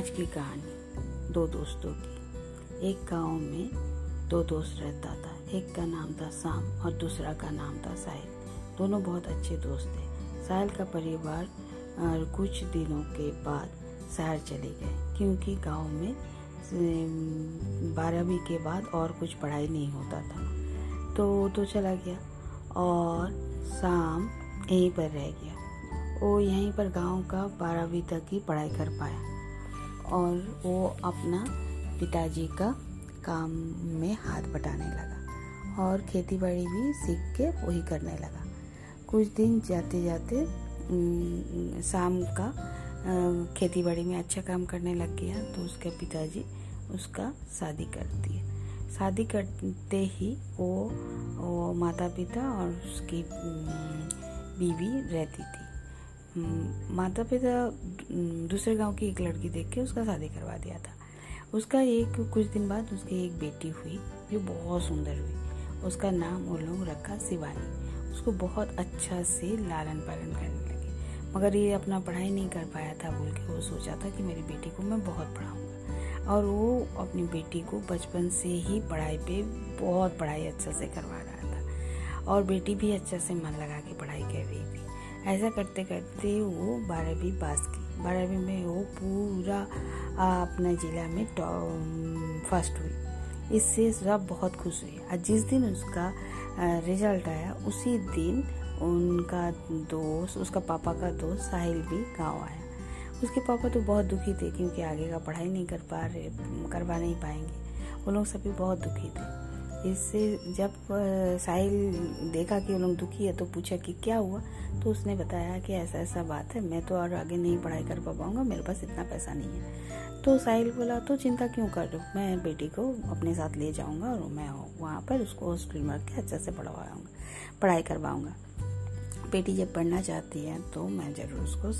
आज की कहानी दो दोस्तों की। एक गाँव में दो दोस्त रहता था। एक का नाम था शाम और दूसरा का नाम था साहिल। दोनों बहुत अच्छे दोस्त थे। साहिल का परिवार कुछ दिनों के बाद शहर चले गए, क्योंकि गाँव में बारहवीं के बाद और कुछ पढ़ाई नहीं होता था। तो वो तो चला गया और शाम यहीं पर रह गया। वो यहीं पर गाँव का बारहवीं तक ही पढ़ाई कर पाया। और वो अपना पिताजी का काम में हाथ बटाने लगा और खेती बाड़ी भी सीख के वही करने लगा। कुछ दिन जाते जाते शाम का खेती बाड़ी में अच्छा काम करने लग गया तो उसके पिताजी उसका शादी कर दिए। शादी करते ही वो, वो माता पिता और उसकी बीवी रहती थी। माता पिता दूसरे गाँव की एक लड़की देख के उसका शादी करवा दिया था। उसका एक, कुछ दिन बाद उसकी एक बेटी हुई, जो बहुत सुंदर हुई। उसका नाम वो लोग रखा शिवानी। उसको बहुत अच्छा से लालन पालन करने लगे। मगर ये अपना पढ़ाई नहीं कर पाया था, बोल के वो सोचा था कि मेरी बेटी को मैं बहुत पढ़ाऊँगा। और वो अपनी बेटी को बचपन से ही पढ़ाई पे बहुत पढ़ाई अच्छा से करवा रहा था। और बेटी भी अच्छा से मन लगा के पढ़ाई कर रही थी। ऐसा करते करते वो बारहवीं पास की। बारहवीं में वो पूरा अपना ज़िला में फ़र्स्ट हुई। इससे सब बहुत खुश हुई और जिस दिन उसका रिज़ल्ट आया, उसी दिन उनका दोस्त, उसका पापा का दोस्त साहिल भी गाँव आया। उसके पापा तो बहुत दुखी थे क्योंकि आगे का पढ़ाई नहीं कर पा रहे, करवा नहीं पाएँगे। वो लोग सभी बहुत दुखी थे। इससे जब साहिल देखा कि वो लोग दुखी है तो पूछा कि क्या हुआ? तो उसने बताया कि ऐसा ऐसा बात है, मैं तो और आगे नहीं पढ़ाई कर पाऊँगा, मेरे पास इतना पैसा नहीं है। तो साहिल बोला तो चिंता क्यों कर रहे हो? मैं बेटी को अपने साथ ले जाऊँगा और मैं वहाँ पर उसको हॉस्टल में रख के अच्छे से पढ़वाऊँगा, पढ़ाई करवाऊँगा। बेटी जब पढ़ना चाहती है तो मैं ज़रूर उसको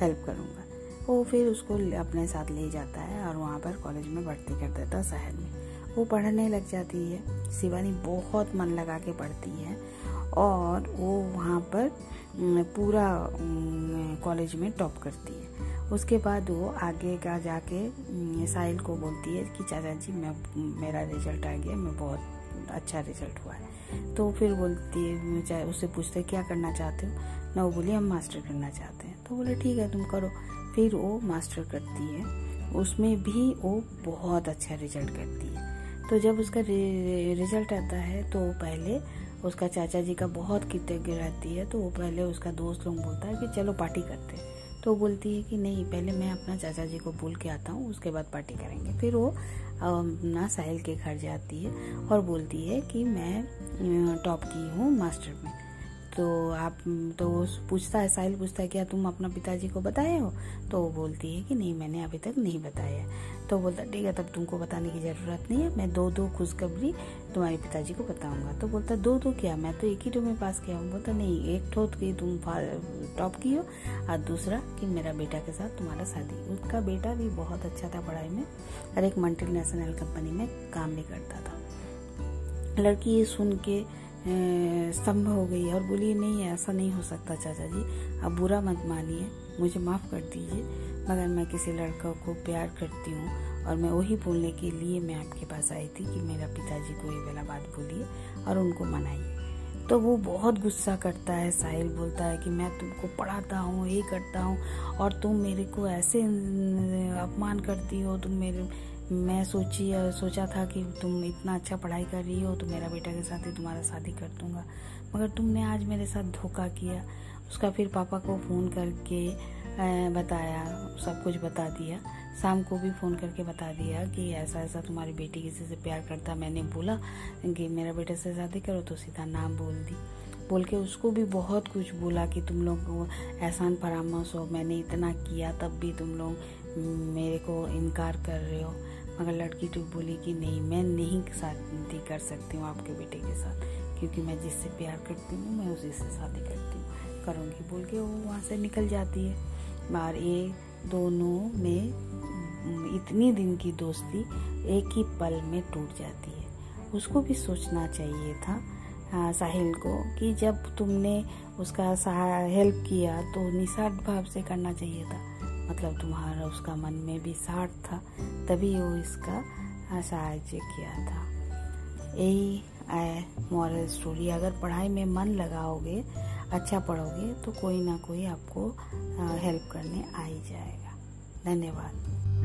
हेल्प करूँगा। वो फिर उसको अपने साथ ले जाता है और वहाँ पर कॉलेज में भर्ती कर देता शहर में। वो पढ़ने लग जाती है। शिवानी बहुत मन लगा के पढ़ती है और वो वहाँ पर पूरा कॉलेज में टॉप करती है। उसके बाद वो आगे का जाके साहिल को बोलती है कि, चाचा जी, मैं, मेरा रिज़ल्ट आ गया, मैं बहुत अच्छा रिज़ल्ट हुआ है। तो फिर बोलती है चाहे, उससे पूछते, क्या करना चाहते हो? ना वो बोली, हम मास्टर करना चाहते हैं। तो बोले, ठीक है, तुम करो। फिर वो मास्टर करती है। उसमें भी वो बहुत अच्छा रिज़ल्ट करती है। तो जब उसका रिज़ल्ट आता है तो वो पहले उसका चाचा जी का बहुत कृतज्ञ रहती है तो वो पहले उसका दोस्त लोग बोलता है कि चलो पार्टी करते हैं। तो बोलती है कि नहीं, पहले मैं अपना चाचा जी को बोल के आता हूँ, उसके बाद पार्टी करेंगे। फिर वो, अपना साहिल के घर जाती है और बोलती है कि मैं टॉप की हूँ मास्टर में। तो आप तो पूछता है, साहिल पूछता है क्या तुम अपना पिताजी को बताए हो? तो वो बोलती है कि, नहीं, मैंने अभी तक नहीं बताया तो बोलता, ठीक है, तब तुमको बताने की ज़रूरत नहीं है। मैं दो दो खुशखबरी तुम्हारे पिताजी को बताऊँगा। तो बोलता दो दो क्या? मैं तो एक ही में पास किया हूँ। बोलता, नहीं, एक ठो की तुम टॉप की हो और दूसरा कि मेरा बेटा के साथ तुम्हारा शादी। उसका बेटा भी बहुत अच्छा था पढ़ाई में और एक मल्टी कंपनी में काम भी करता था। लड़की ये सुन के स्तंभ हो गई और बोली नहीं, ऐसा नहीं हो सकता, चाचा जी। आप बुरा मत मानिए। मुझे माफ़ कर दीजिए, मगर मैं किसी लड़का को प्यार करती हूँ और मैं वही बोलने के लिए मैं आपके पास आई थी कि मेरा पिताजी को ये वाला बात बोलिए और उनको मनाइए। तो वो बहुत गुस्सा करता है, साहिल बोलता है कि मैं तुमको पढ़ाता हूँ, ये करता हूँ और तुम मेरे को ऐसे अपमान करती हो, तुम मेरे मैं सोची, सोचा था कि तुम इतना अच्छा पढ़ाई कर रही हो तो मेरा बेटा के साथ ही तुम्हारा शादी कर दूँगा। मगर तुमने आज मेरे साथ धोखा किया। उसका फिर पापा को फ़ोन करके बताया, सब कुछ बता दिया। शाम को भी फ़ोन करके बता दिया कि ऐसा ऐसा तुम्हारी बेटी किसी से प्यार करता। मैंने बोला कि मेरा बेटे से शादी करो तो सीधा नाम बोल दी। बोल के उसको भी बहुत कुछ बोला कि तुम लोग को एहसान परामर्श हो। मैंने इतना किया, तब भी तुम लोग मेरे को इनकार कर रहे हो। मगर लड़की तो बोली कि नहीं मैं नहीं शादी कर सकती हूँ आपके बेटे के साथ क्योंकि मैं जिससे प्यार करती हूँ मैं उसी से शादी करती हूँ। करूँगी बोल के वो वहाँ से निकल जाती है। बार ये दोनों में इतनी दिन की दोस्ती एक ही पल में टूट जाती है। उसको भी सोचना चाहिए था हाँ, साहिल को कि जब तुमने उसका हेल्प किया तो निस्वार्थ भाव से करना चाहिए था। मतलब तुम्हारा उसका मन में भी साठ था, तभी वो इसका साहाଯ୍य किया था। यही है मॉरल स्टोरी अगर पढ़ाई में मन लगाओगे अच्छा पढ़ोगे तो कोई ना कोई आपको हेल्प करने आ ही जाएगा। धन्यवाद।